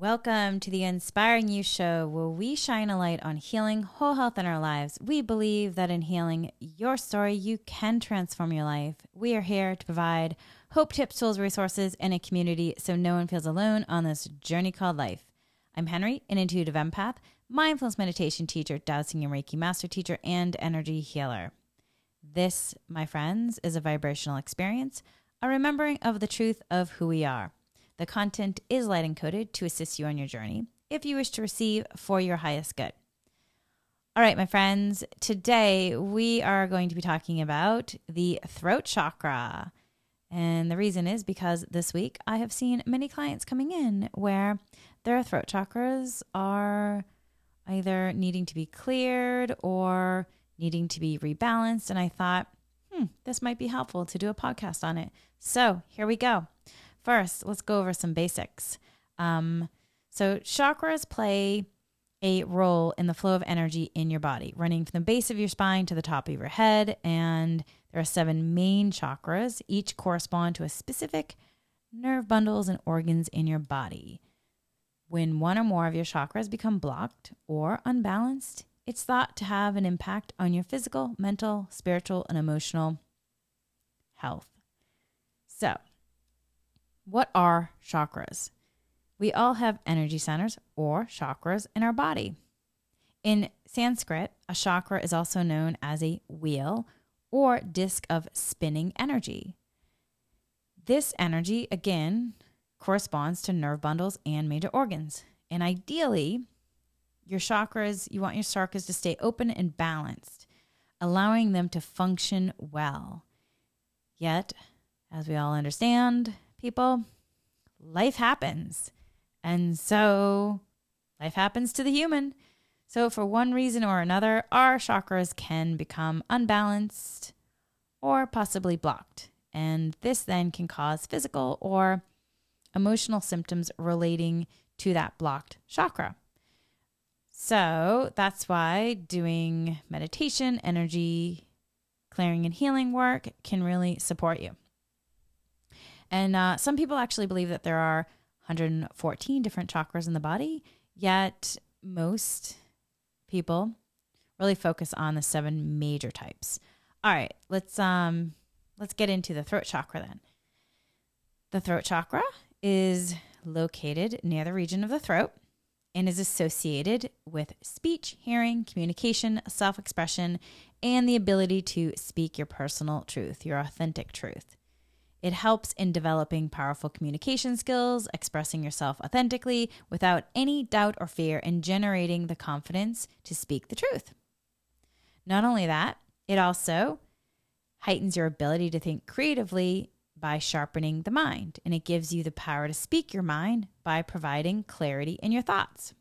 Welcome to the Inspiring You Show, where we shine a light on healing whole health in our lives. We believe that in healing your story, you can transform your life. We are here to provide hope, tips, tools, resources, and a community so no one feels alone on this journey called life. I'm Henry, an intuitive empath, mindfulness meditation teacher, dowsing and Reiki master teacher, and energy healer. This, my friends, is a vibrational experience, a remembering of the truth of who we are. The content is light encoded to assist you on your journey if you wish to receive for your highest good. All right, my friends, today we are going to be talking about the throat chakra. And the reason is because this week I have seen many clients coming in where their throat chakras are either needing to be cleared or needing to be rebalanced. And I thought, hmm, this might be helpful to do a podcast on it. So here we go. First, let's go over some basics. Um, so, chakras play a role in the flow of energy in your body, running from the base of your spine to the top of your head. And there are seven main chakras, each correspond to a specific nerve bundles and organs in your body. When one or more of your chakras become blocked or unbalanced, it's thought to have an impact on your physical, mental, spiritual, and emotional health. So, what are chakras? We all have energy centers or chakras in our body. In Sanskrit, a chakra is also known as a wheel or disk of spinning energy. This energy, again, corresponds to nerve bundles and major organs. And ideally, your chakras, you want your chakras to stay open and balanced, allowing them to function well. Yet, as we all understand, people, life happens. And so life happens to the human. So, for one reason or another, our chakras can become unbalanced or possibly blocked. And this then can cause physical or emotional symptoms relating to that blocked chakra. So, that's why doing meditation, energy clearing, and healing work can really support you. And uh, some people actually believe that there are 114 different chakras in the body, yet most people really focus on the seven major types. All right, let's um let's get into the throat chakra then. The throat chakra is located near the region of the throat and is associated with speech, hearing, communication, self expression, and the ability to speak your personal truth, your authentic truth. It helps in developing powerful communication skills, expressing yourself authentically without any doubt or fear, and generating the confidence to speak the truth. Not only that, it also heightens your ability to think creatively by sharpening the mind, and it gives you the power to speak your mind by providing clarity in your thoughts.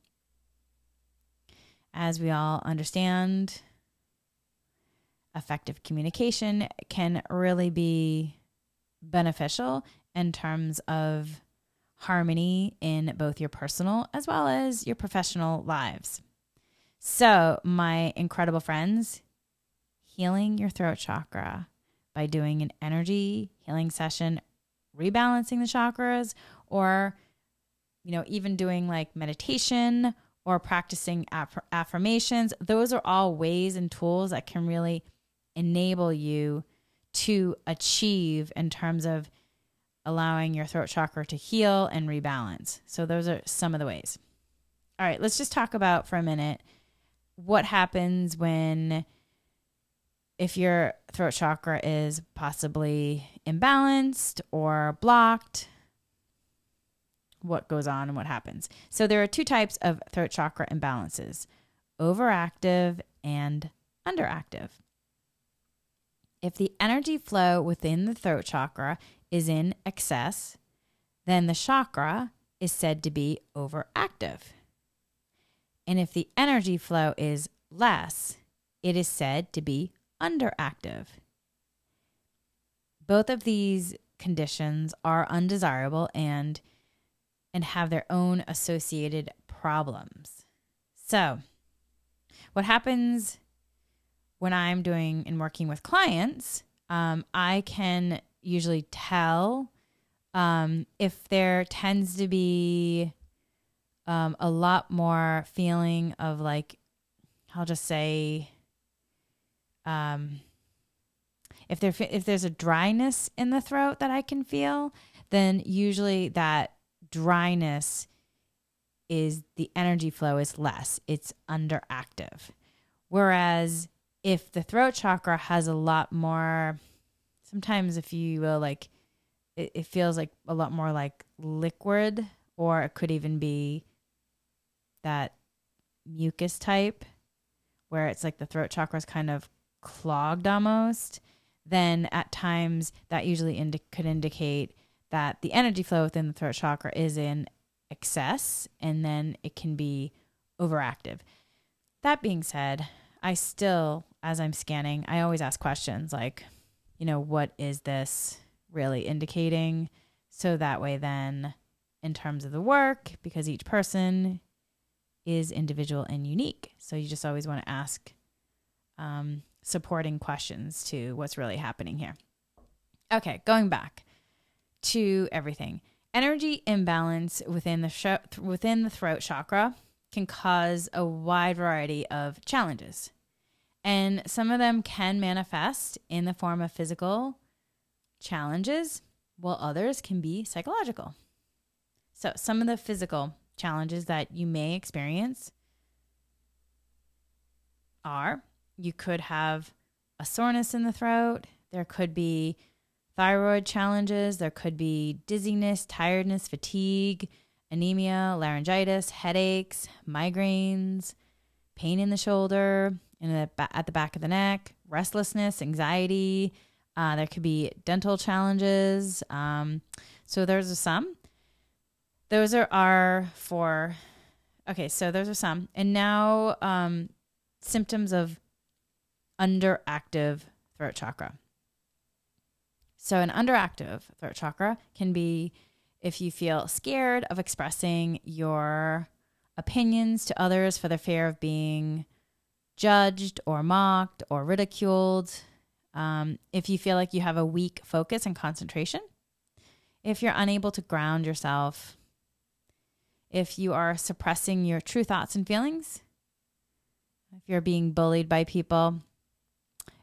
As we all understand, effective communication can really be beneficial in terms of harmony in both your personal as well as your professional lives. So, my incredible friends, healing your throat chakra by doing an energy healing session, rebalancing the chakras, or, you know, even doing like meditation or practicing aff- affirmations. Those are all ways and tools that can really enable you to achieve in terms of allowing your throat chakra to heal and rebalance. So, those are some of the ways. All right, let's just talk about for a minute what happens when if your throat chakra is possibly imbalanced or blocked what goes on and what happens. So there are two types of throat chakra imbalances overactive and underactive. If the energy flow within the throat chakra is in excess, then the chakra is said to be overactive. And if the energy flow is less, it is said to be underactive. Both of these conditions are undesirable and and have their own associated problems. So, what happens when I'm doing and working with clients, um, I can usually tell um, if there tends to be um, a lot more feeling of like, I'll just say, um, if there if there's a dryness in the throat that I can feel, then usually that dryness is the energy flow is less. It's underactive. Whereas if the throat chakra has a lot more, sometimes if you will, like it, it feels like a lot more like liquid, or it could even be that mucus type where it's like the throat chakra is kind of clogged almost then at times that usually indi- could indicate that the energy flow within the throat chakra is in excess and then it can be overactive. That being said, I still, as I'm scanning, I always ask questions like, you know, what is this really indicating? So that way, then, in terms of the work, because each person is individual and unique. So you just always want to ask um, supporting questions to what's really happening here. Okay, going back to everything. Energy imbalance within the sh- within the throat chakra can cause a wide variety of challenges. And some of them can manifest in the form of physical challenges, while others can be psychological. So, some of the physical challenges that you may experience are you could have a soreness in the throat. There could be thyroid challenges. There could be dizziness, tiredness, fatigue, anemia, laryngitis, headaches, migraines, pain in the shoulder, in the at the back of the neck, restlessness, anxiety. Uh, there could be dental challenges. Um, so those are some. Those are, our four. okay. So those are some, and now um, symptoms of underactive throat chakra. So, an underactive throat chakra can be if you feel scared of expressing your opinions to others for the fear of being judged or mocked or ridiculed. Um, if you feel like you have a weak focus and concentration. If you're unable to ground yourself. If you are suppressing your true thoughts and feelings. If you're being bullied by people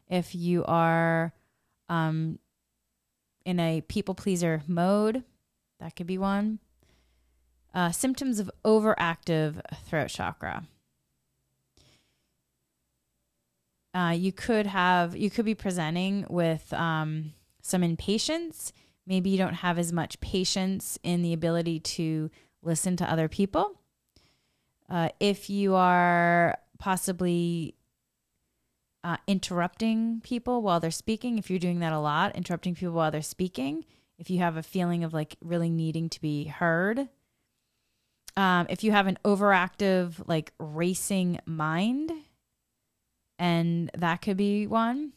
if you are um, in a people pleaser mode, that could be one. Uh, symptoms of overactive throat chakra. Uh, you could have you could be presenting with um, some impatience. Maybe you don't have as much patience in the ability to listen to other people. Uh, if you are possibly uh, interrupting people while they're speaking, if you're doing that a lot, interrupting people while they're speaking, if you have a feeling of like really needing to be heard, um, if you have an overactive, like racing mind, and that could be one,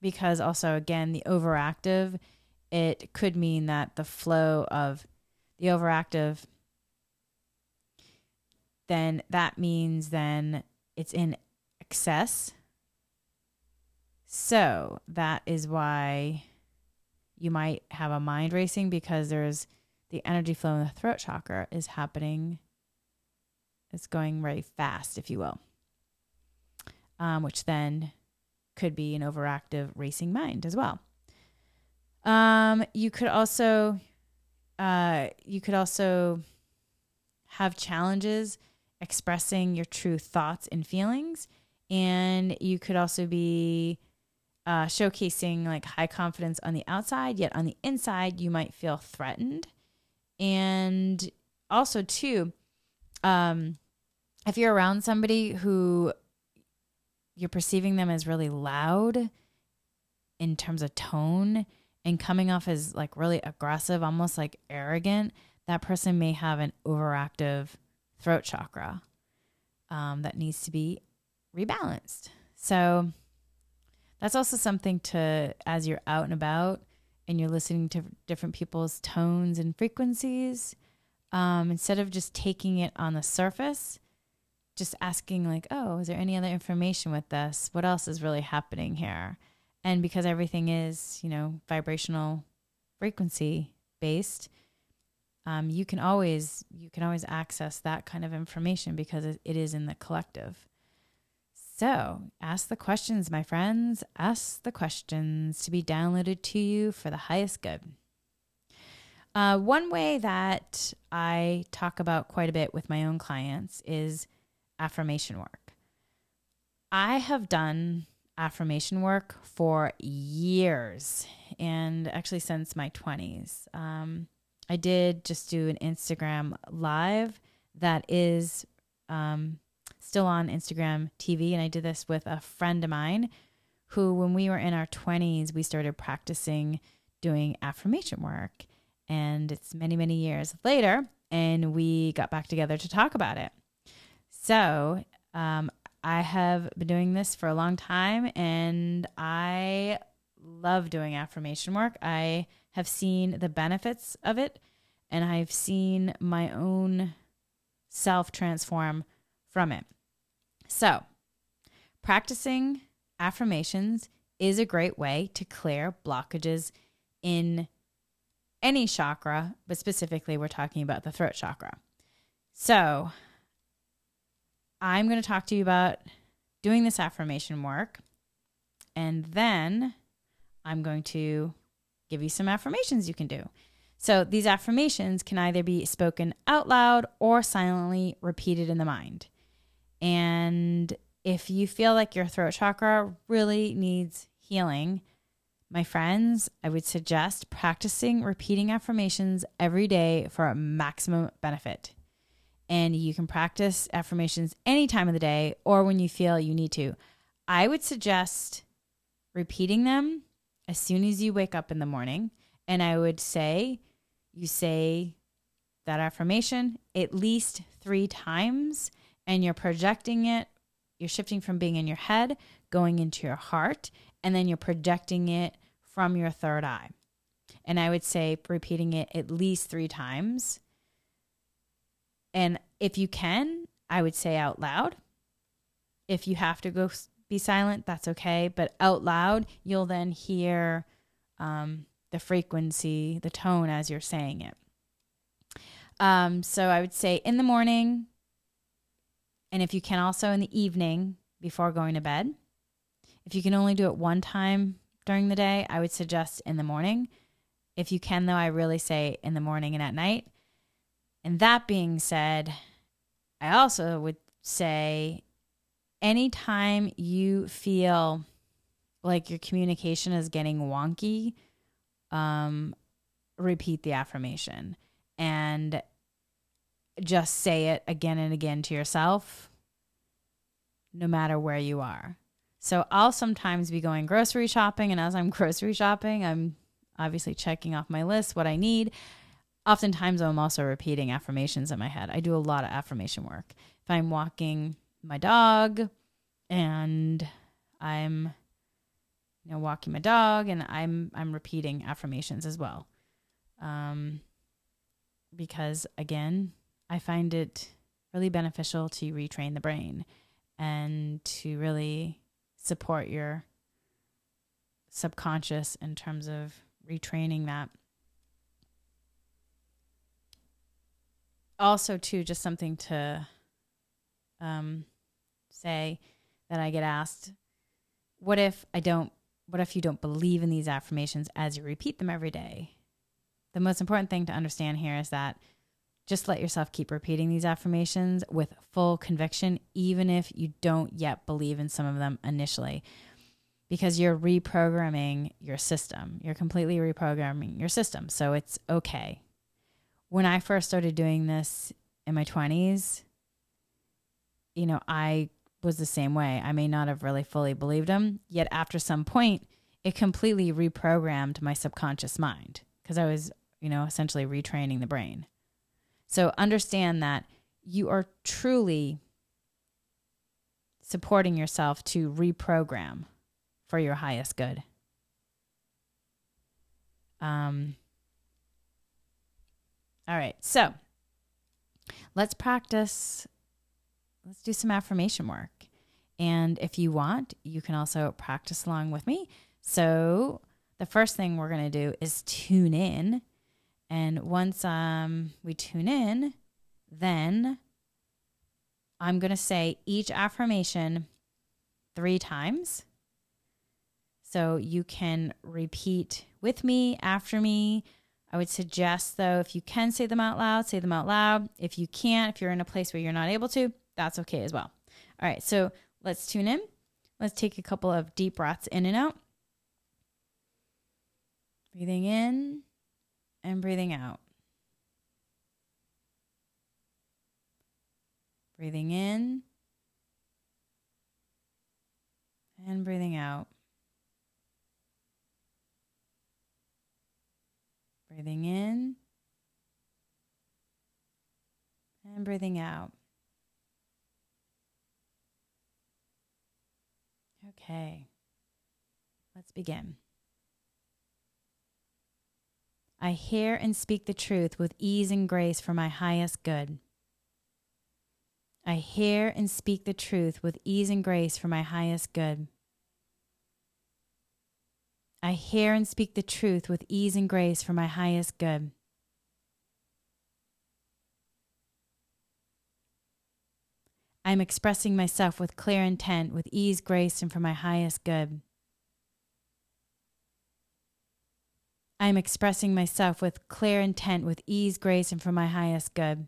because also, again, the overactive, it could mean that the flow of the overactive, then that means then it's in excess so that is why you might have a mind racing because there's the energy flow in the throat chakra is happening. It's going very fast, if you will, um, which then could be an overactive racing mind as well. Um, you could also, uh, you could also have challenges expressing your true thoughts and feelings, and you could also be uh, showcasing like high confidence on the outside, yet on the inside, you might feel threatened. And also, too, um, if you're around somebody who you're perceiving them as really loud in terms of tone and coming off as like really aggressive, almost like arrogant, that person may have an overactive throat chakra um, that needs to be rebalanced. So, that's also something to, as you're out and about and you're listening to different people's tones and frequencies, um, instead of just taking it on the surface, just asking, like, oh, is there any other information with this? What else is really happening here? And because everything is, you know, vibrational frequency based, um, you can always you can always access that kind of information because it, is in the collective. So ask the questions, my friends. Ask the questions to be downloaded to you for the highest good. Uh, one way that I talk about quite a bit with my own clients is affirmation work. I have done affirmation work for years and actually since my 20s. Um, I did just do an Instagram live that is um, still on Instagram TV. And I did this with a friend of mine who, when we were in our 20s, we started practicing doing affirmation work. And it's many, many years later, and we got back together to talk about it. So, um, I have been doing this for a long time and I love doing affirmation work. I have seen the benefits of it and I've seen my own self transform from it. So, practicing affirmations is a great way to clear blockages in any chakra, but specifically, we're talking about the throat chakra. So, I'm going to talk to you about doing this affirmation work, and then I'm going to give you some affirmations you can do. So, these affirmations can either be spoken out loud or silently repeated in the mind. And if you feel like your throat chakra really needs healing, my friends, I would suggest practicing repeating affirmations every day for maximum benefit. And you can practice affirmations any time of the day or when you feel you need to. I would suggest repeating them as soon as you wake up in the morning. And I would say, you say that affirmation at least three times and you're projecting it. You're shifting from being in your head, going into your heart, and then you're projecting it from your third eye. And I would say repeating it at least three times. And if you can, I would say out loud. If you have to go be silent, that's okay. But out loud, you'll then hear um, the frequency, the tone as you're saying it. Um, so I would say in the morning, and if you can, also in the evening before going to bed. If you can only do it one time during the day, I would suggest in the morning. If you can, though, I really say in the morning and at night. And that being said, I also would say anytime you feel like your communication is getting wonky, um, repeat the affirmation. And just say it again and again to yourself, no matter where you are. So I'll sometimes be going grocery shopping, and as I'm grocery shopping, I'm obviously checking off my list what I need. Oftentimes, I'm also repeating affirmations in my head. I do a lot of affirmation work. If I'm walking my dog and I'm you know walking my dog and I'm I'm repeating affirmations as well. Um because again, I find it really beneficial to retrain the brain and to really support your subconscious in terms of retraining that. Also, too, just something to um, say that I get asked what if I don't, what if you don't believe in these affirmations as you repeat them every day? The most important thing to understand here is that just let yourself keep repeating these affirmations with full conviction, even if you don't yet believe in some of them initially, because you're reprogramming your system. You're completely reprogramming your system. So it's okay. When I first started doing this in my 20s, you know, I was the same way. I may not have really fully believed them, yet after some point, it completely reprogrammed my subconscious mind because I was, you know, essentially retraining the brain. So understand that you are truly supporting yourself to reprogram for your highest good. Um, all right, so let's practice. Let's do some affirmation work. And if you want, you can also practice along with me. So, the first thing we're going to do is tune in And once um, we tune in, then I'm going to say each affirmation three times. So you can repeat with me, after me. I would suggest, though, if you can say them out loud, say them out loud. If you can't, if you're in a place where you're not able to, that's okay as well. All right, so let's tune in. Let's take a couple of deep breaths in and out. Breathing in and breathing out. Breathing in and breathing out. Breathing in and breathing out. Okay, let's begin. I hear and speak the truth with ease and grace for my highest good. I hear and speak the truth with ease and grace for my highest good. I hear and speak the truth with ease and grace for my highest good. I am expressing myself with clear intent, with ease, grace, and for my highest good. I am expressing myself with clear intent, with ease, grace, and for my highest good.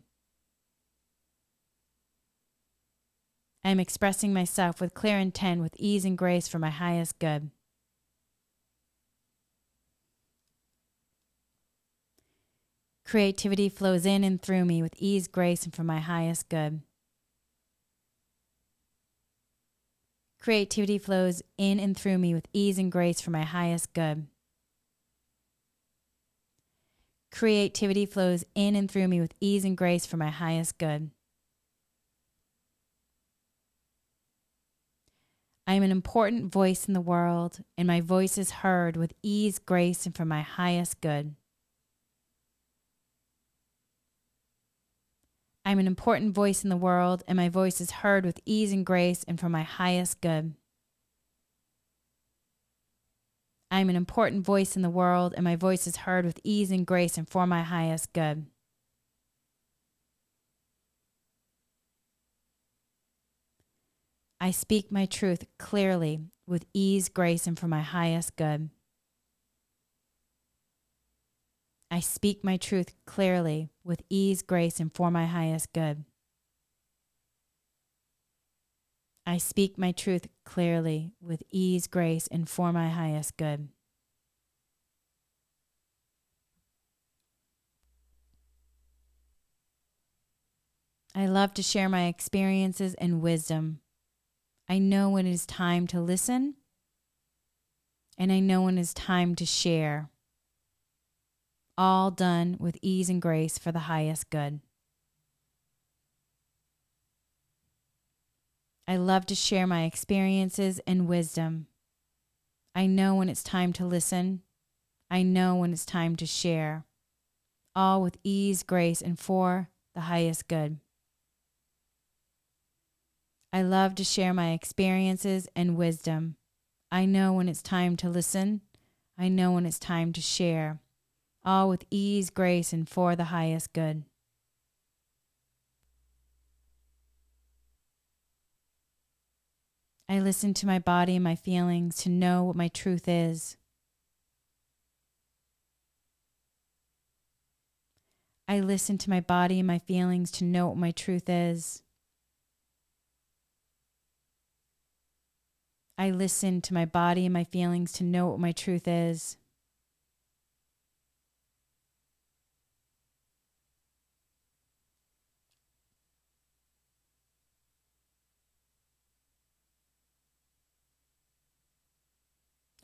I am expressing myself with clear intent, with ease and grace for my highest good. Creativity flows in and through me with ease, grace, and for my highest good. Creativity flows in and through me with ease and grace for my highest good. Creativity flows in and through me with ease and grace for my highest good. I am an important voice in the world, and my voice is heard with ease, grace, and for my highest good. I am an important voice in the world, and my voice is heard with ease and grace and for my highest good. I am an important voice in the world, and my voice is heard with ease and grace and for my highest good. I speak my truth clearly with ease, grace, and for my highest good. I speak my truth clearly with ease, grace, and for my highest good. I speak my truth clearly with ease, grace, and for my highest good. I love to share my experiences and wisdom. I know when it is time to listen, and I know when it is time to share. All done with ease and grace for the highest good. I love to share my experiences and wisdom. I know when it's time to listen. I know when it's time to share. All with ease, grace, and for the highest good. I love to share my experiences and wisdom. I know when it's time to listen. I know when it's time to share. All with ease, grace, and for the highest good. I listen to my body and my feelings to know what my truth is. I listen to my body and my feelings to know what my truth is. I listen to my body and my feelings to know what my truth is.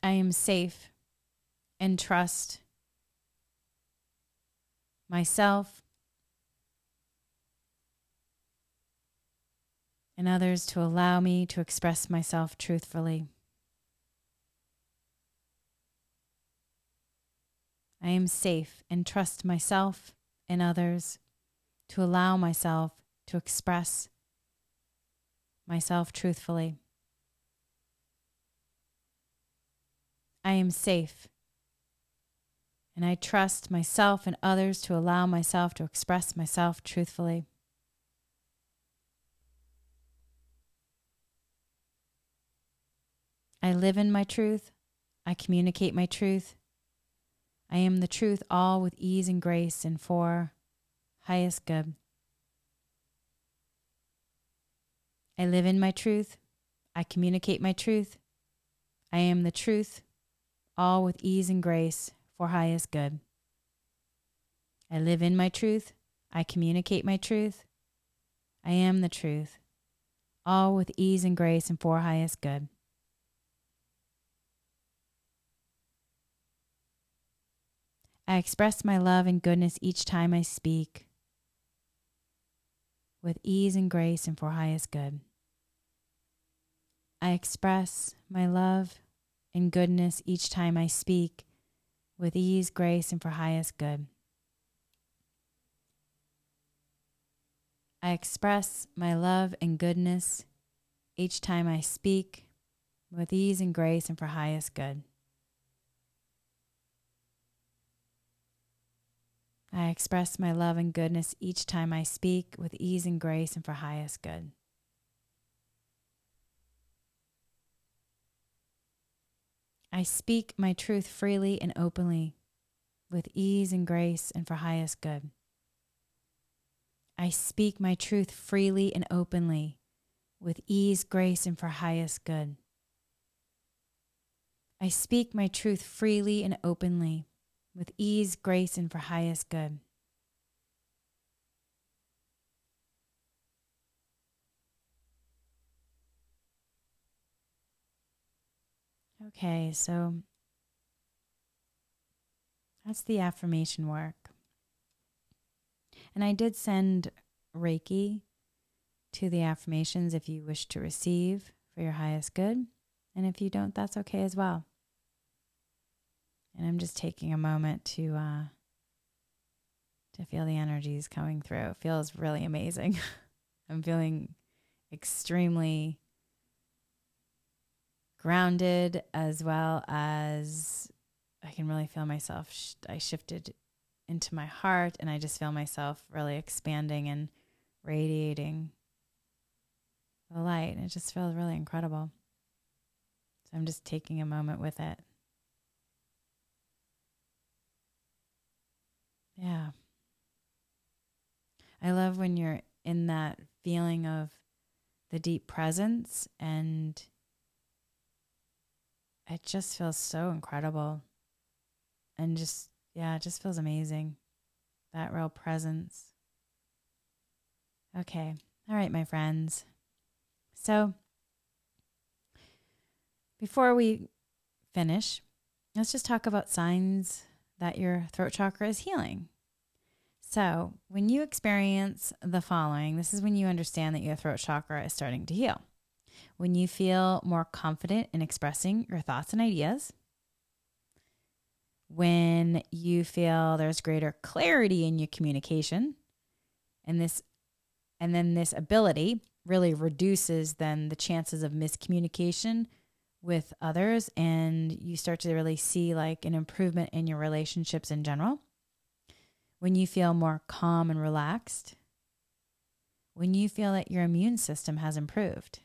I am safe and trust myself and others to allow me to express myself truthfully. I am safe and trust myself and others to allow myself to express myself truthfully. I am safe And I trust myself and others to allow myself to express myself truthfully. I live in my truth. I communicate my truth. I am the truth, all with ease and grace and for highest good. I live in my truth. I communicate my truth. I am the truth, all with ease and grace for highest good. I live in my truth. I communicate my truth. I am the truth, all with ease and grace and for highest good. I express my love and goodness each time I speak with ease and grace and for highest good. I express my love and goodness each time I speak with ease, grace, and for highest good. I express my love and goodness each time I speak with ease and grace and for highest good. I express my love and goodness each time I speak with ease and grace and for highest good. I speak my truth freely and openly with ease and grace and for highest good. I speak my truth freely and openly with ease, grace, and for highest good. I speak my truth freely and openly with ease, grace, and for highest good. Okay, so that's the affirmation work. And I did send Reiki to the affirmations if you wish to receive for your highest good. And if you don't, that's okay as well. And I'm just taking a moment to uh, to feel the energies coming through. It feels really amazing. I'm feeling extremely grounded as well as I can really feel myself. Sh- I shifted into my heart and I just feel myself really expanding and radiating the light. And it just feels really incredible. So I'm just taking a moment with it. Yeah. I love when you're in that feeling of the deep presence and it just feels so incredible. And just yeah it just feels amazing. That real presence. Okay. All right my friends. So before we finish let's just talk about signs that your throat chakra is healing. So, when you experience the following, this is when you understand that your throat chakra is starting to heal. When you feel more confident in expressing your thoughts and ideas, when you feel there's greater clarity in your communication, and this and then this ability really reduces then the chances of miscommunication with others and you start to really see like an improvement in your relationships in general. When you feel more calm and relaxed, when you feel that your immune system has improved,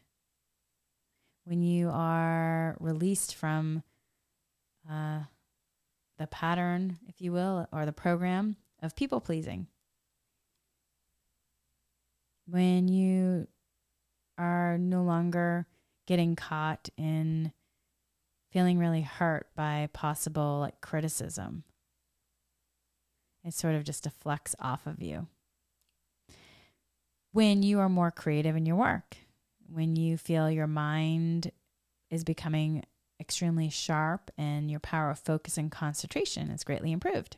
when you are released from uh, the pattern, if you will, or the program of people pleasing, when you are no longer getting caught in feeling really hurt by possible like criticism it sort of just deflects off of you. When you are more creative in your work, when you feel your mind is becoming extremely sharp and your power of focus and concentration is greatly improved.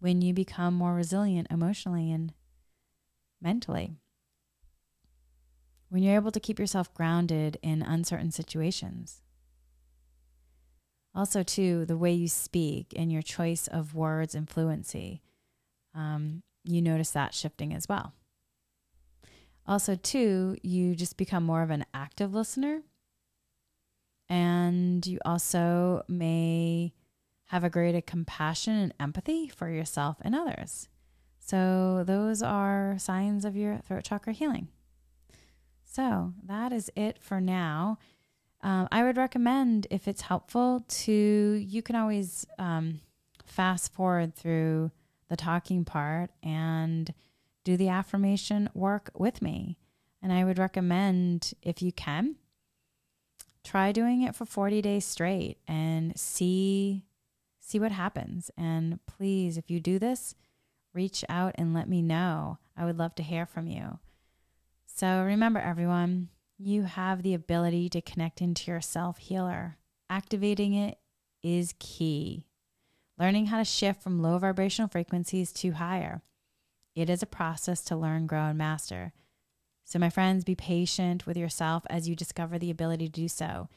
When you become more resilient emotionally and mentally. When you're able to keep yourself grounded in uncertain situations. Also, too, the way you speak and your choice of words and fluency, um, you notice that shifting as well. Also, too, you just become more of an active listener. And you also may have a greater compassion and empathy for yourself and others. So, those are signs of your throat chakra healing. So, that is it for now. Um, I would recommend, if it's helpful, to you can always um, fast forward through the talking part and do the affirmation work with me. And I would recommend, if you can, try doing it for 40 days straight and see see what happens. And please, if you do this, reach out and let me know. I would love to hear from you. So remember, everyone, you have the ability to connect into your self healer. Activating it is key. Learning how to shift from low vibrational frequencies to higher. It is a process to learn, grow, and master. So, my friends, be patient with yourself as you discover the ability to do so.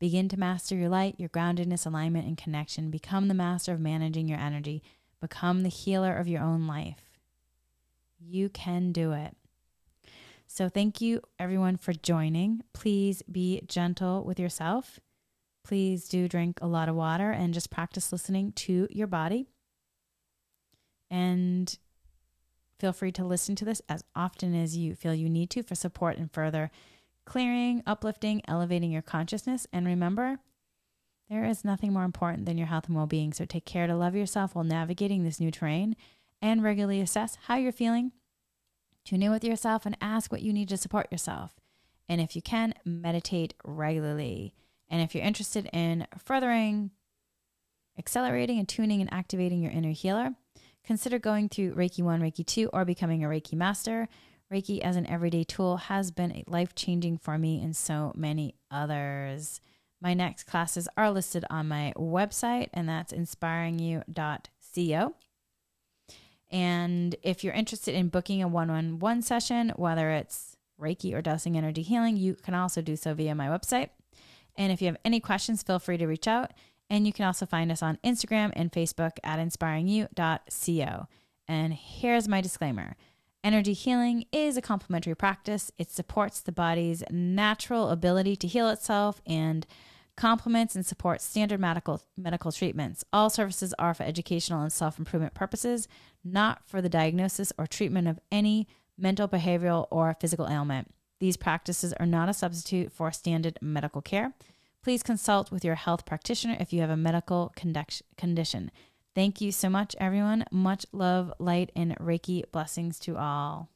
Begin to master your light, your groundedness, alignment, and connection. Become the master of managing your energy. Become the healer of your own life. You can do it. So, thank you everyone for joining. Please be gentle with yourself. Please do drink a lot of water and just practice listening to your body. And Feel free to listen to this as often as you feel you need to for support and further clearing, uplifting, elevating your consciousness. And remember, there is nothing more important than your health and well being. So take care to love yourself while navigating this new terrain and regularly assess how you're feeling. Tune in with yourself and ask what you need to support yourself. And if you can, meditate regularly. And if you're interested in furthering, accelerating, and tuning and activating your inner healer, Consider going through Reiki 1, Reiki 2, or becoming a Reiki master. Reiki as an everyday tool has been life changing for me and so many others. My next classes are listed on my website, and that's inspiringyou.co. And if you're interested in booking a one on one session, whether it's Reiki or dowsing energy healing, you can also do so via my website. And if you have any questions, feel free to reach out. And you can also find us on Instagram and Facebook at inspiringyou.co. And here's my disclaimer Energy healing is a complementary practice. It supports the body's natural ability to heal itself and complements and supports standard medical medical treatments. All services are for educational and self-improvement purposes, not for the diagnosis or treatment of any mental, behavioral, or physical ailment. These practices are not a substitute for standard medical care. Please consult with your health practitioner if you have a medical condition. Thank you so much, everyone. Much love, light, and Reiki blessings to all.